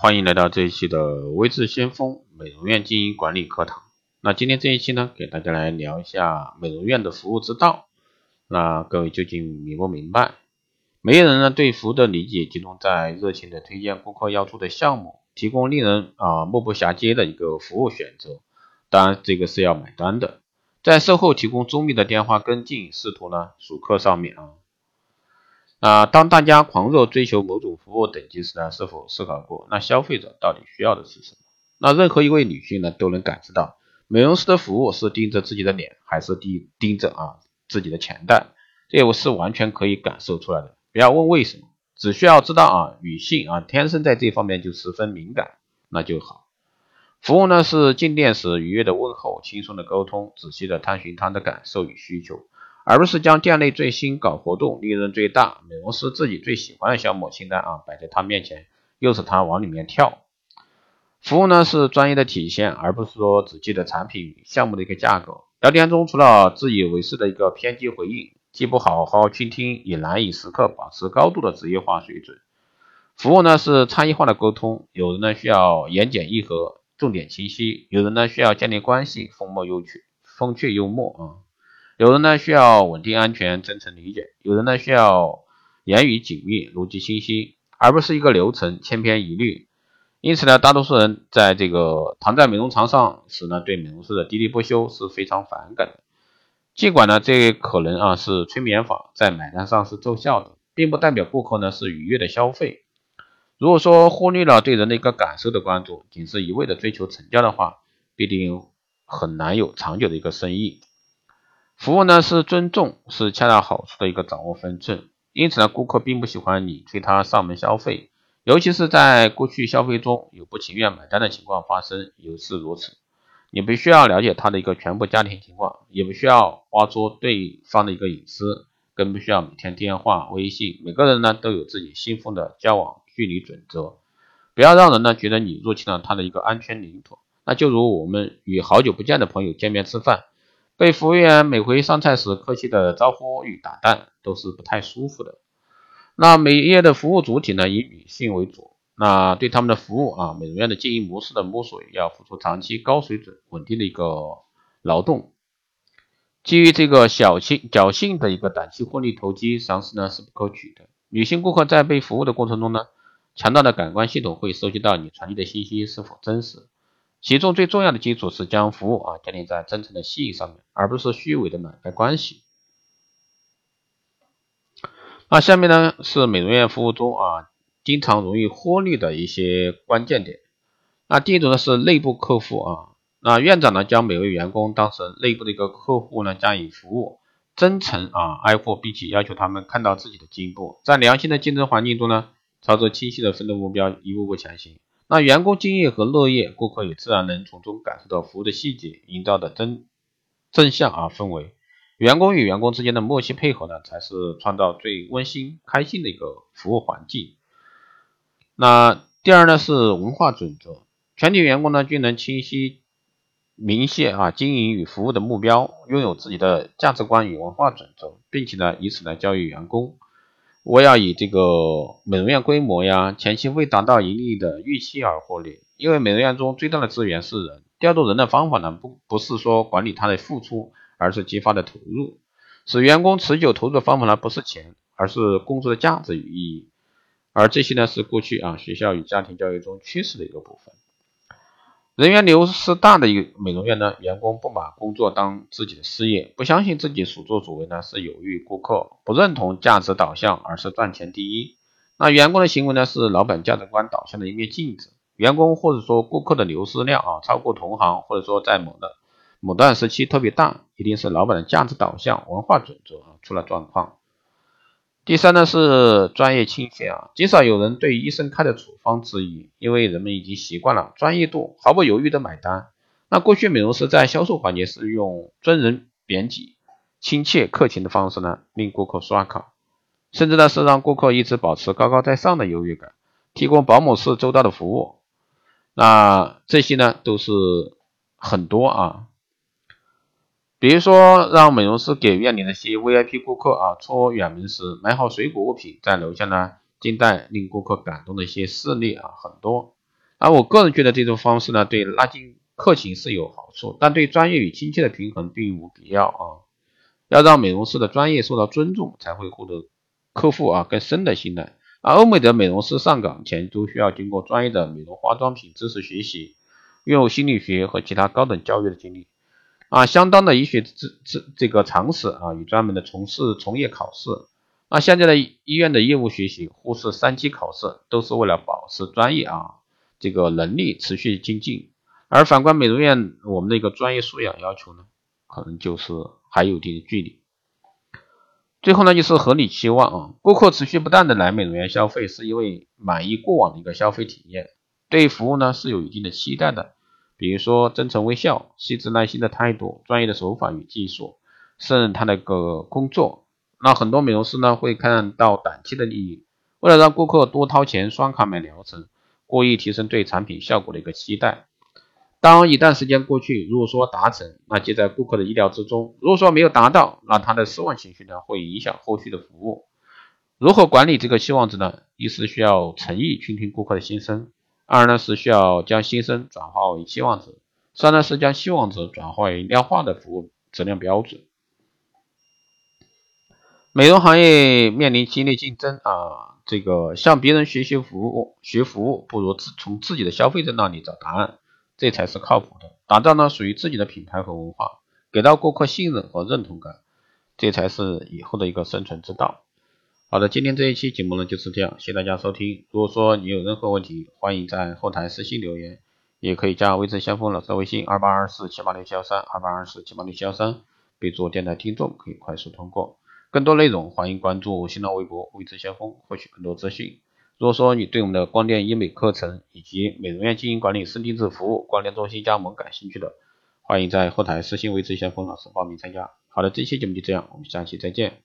欢迎来到这一期的微智先锋美容院经营管理课堂。那今天这一期呢，给大家来聊一下美容院的服务之道。那各位究竟明不明白？每个人呢对服务的理解集中在热情的推荐顾客要做的项目，提供令人啊目不暇接的一个服务选择。当然，这个是要买单的。在售后提供周密的电话跟进，试图呢数客上面啊。啊，当大家狂热追求某种服务等级时呢，是否思考过那消费者到底需要的是什么？那任何一位女性呢都能感知到，美容师的服务是盯着自己的脸，还是盯盯着啊自己的钱袋？这我是完全可以感受出来的。不要问为什么，只需要知道啊，女性啊天生在这方面就十分敏感，那就好。服务呢是进店时愉悦的问候，轻松的沟通，仔细的探寻她的感受与需求。而不是将店内最新搞活动、利润最大、美容师自己最喜欢的项目清单啊摆在他面前，诱使他往里面跳。服务呢是专业的体现，而不是说只记得产品项目的一个价格。聊天中除了自以为是的一个偏激回应，既不好好倾听，也难以时刻保持高度的职业化水准。服务呢是差异化的沟通，有人呢需要言简意赅、重点清晰，有人呢需要建立关系、风默幽趣、风趣幽默啊。有人呢需要稳定安全、真诚理解；有人呢需要言语紧密、逻辑清晰，而不是一个流程千篇一律。因此呢，大多数人在这个躺在美容床上时呢，对美容师的喋喋不休是非常反感的。尽管呢，这可能啊是催眠法，在买单上是奏效的，并不代表顾客呢是愉悦的消费。如果说忽略了对人的一个感受的关注，仅是一味的追求成交的话，必定很难有长久的一个生意。服务呢是尊重，是恰到好处的一个掌握分寸。因此呢，顾客并不喜欢你催他上门消费，尤其是在过去消费中有不情愿买单的情况发生，尤是如此。你不需要了解他的一个全部家庭情况，也不需要挖出对方的一个隐私，更不需要每天电话、微信。每个人呢都有自己信奉的交往距离准则，不要让人呢觉得你入侵了他的一个安全领土。那就如我们与好久不见的朋友见面吃饭。被服务员每回上菜时客气的招呼与打断，都是不太舒服的。那美业的服务主体呢，以女性为主，那对他们的服务啊，美容院的经营模式的摸索，要付出长期高水准、稳定的一个劳动。基于这个小心侥幸的一个短期获利投机尝试呢，是不可取的。女性顾客在被服务的过程中呢，强大的感官系统会收集到你传递的信息是否真实。其中最重要的基础是将服务啊建立在真诚的信誉上面，而不是虚伪的买卖关系。那下面呢是美容院服务中啊经常容易忽略的一些关键点。那第一种呢是内部客户啊，那院长呢将每位员工当成内部的一个客户呢加以服务，真诚啊爱护，并且要求他们看到自己的进步，在良性的竞争环境中呢，朝着清晰的奋斗目标一步步前行。那员工敬业和乐业，顾客也自然能从中感受到服务的细节，营造的正正向啊氛围。员工与员工之间的默契配合呢，才是创造最温馨开心的一个服务环境。那第二呢是文化准则，全体员工呢均能清晰明确啊经营与服务的目标，拥有自己的价值观与文化准则，并且呢以此来教育员工。我要以这个美容院规模呀，前期未达到盈利的预期而获利，因为美容院中最大的资源是人，调度人的方法呢，不不是说管理他的付出，而是激发的投入，使员工持久投入的方法呢，不是钱，而是工作的价值与意义，而这些呢，是过去啊学校与家庭教育中缺失的一个部分。人员流失大的一个美容院呢，员工不把工作当自己的事业，不相信自己所作所为呢是有益于顾客，不认同价值导向，而是赚钱第一。那员工的行为呢是老板价值观导向的一面镜子。员工或者说顾客的流失量啊超过同行，或者说在某的某段时期特别大，一定是老板的价值导向、文化准则啊出了状况。第三呢是专业倾斜啊，极少有人对医生开的处方质疑，因为人们已经习惯了专业度，毫不犹豫的买单。那过去美容师在销售环节是用尊人贬己、亲切客情的方式呢，令顾客刷卡，甚至呢是让顾客一直保持高高在上的优越感，提供保姆式周到的服务。那这些呢都是很多啊。比如说，让美容师给院里那些 VIP 顾客啊出远门时买好水果物品，在楼下呢静待令顾客感动的一些事例啊很多。而我个人觉得这种方式呢，对拉近客情是有好处，但对专业与亲切的平衡并无必要啊。要让美容师的专业受到尊重，才会获得客户啊更深的信赖。而欧美的美容师上岗前都需要经过专业的美容化妆品知识学习，拥有心理学和其他高等教育的经历啊，相当的医学知知这个常识啊，与专门的从事从业考试啊，现在的医院的业务学习、护士三级考试都是为了保持专业啊这个能力持续精进。而反观美容院，我们的一个专业素养要求呢，可能就是还有一定的距离。最后呢，就是合理期望啊，顾客持续不断的来美容院消费，是因为满意过往的一个消费体验，对服务呢是有一定的期待的，比如说真诚微笑、细致耐心的态度、专业的手法与技术，胜任他的个工作。那很多美容师呢会看到短期的利益，为了让顾客多掏钱刷卡买疗程，故意提升对产品效果的一个期待。当一段时间过去，如果说达成，那就在顾客的意料之中；如果说没有达到，那他的失望情绪呢，会影响后续的服务。如何管理这个期望值呢？一是需要诚意倾听顾客的心声，二呢是需要将心声转化为期望值，三呢是将期望值转化为量化的服务质量标准。美容行业面临激烈竞争啊，这个向别人学习服务、学服务，不如自从自己的消费者那里找答案。这才是靠谱的，打造呢属于自己的品牌和文化，给到顾客信任和认同感，这才是以后的一个生存之道。好的，今天这一期节目呢就是这样，谢谢大家收听。如果说你有任何问题，欢迎在后台私信留言，也可以加微之相锋老师微信二八二四七八六七幺三二八二四七八六七幺三，备注电台听众，可以快速通过。更多内容欢迎关注新浪微博微之相锋，获取更多资讯。如果说你对我们的光电医美课程以及美容院经营管理私定制服务、光电中心加盟感兴趣的，欢迎在后台私信为之先锋老师报名参加。好的，这期节目就这样，我们下期再见。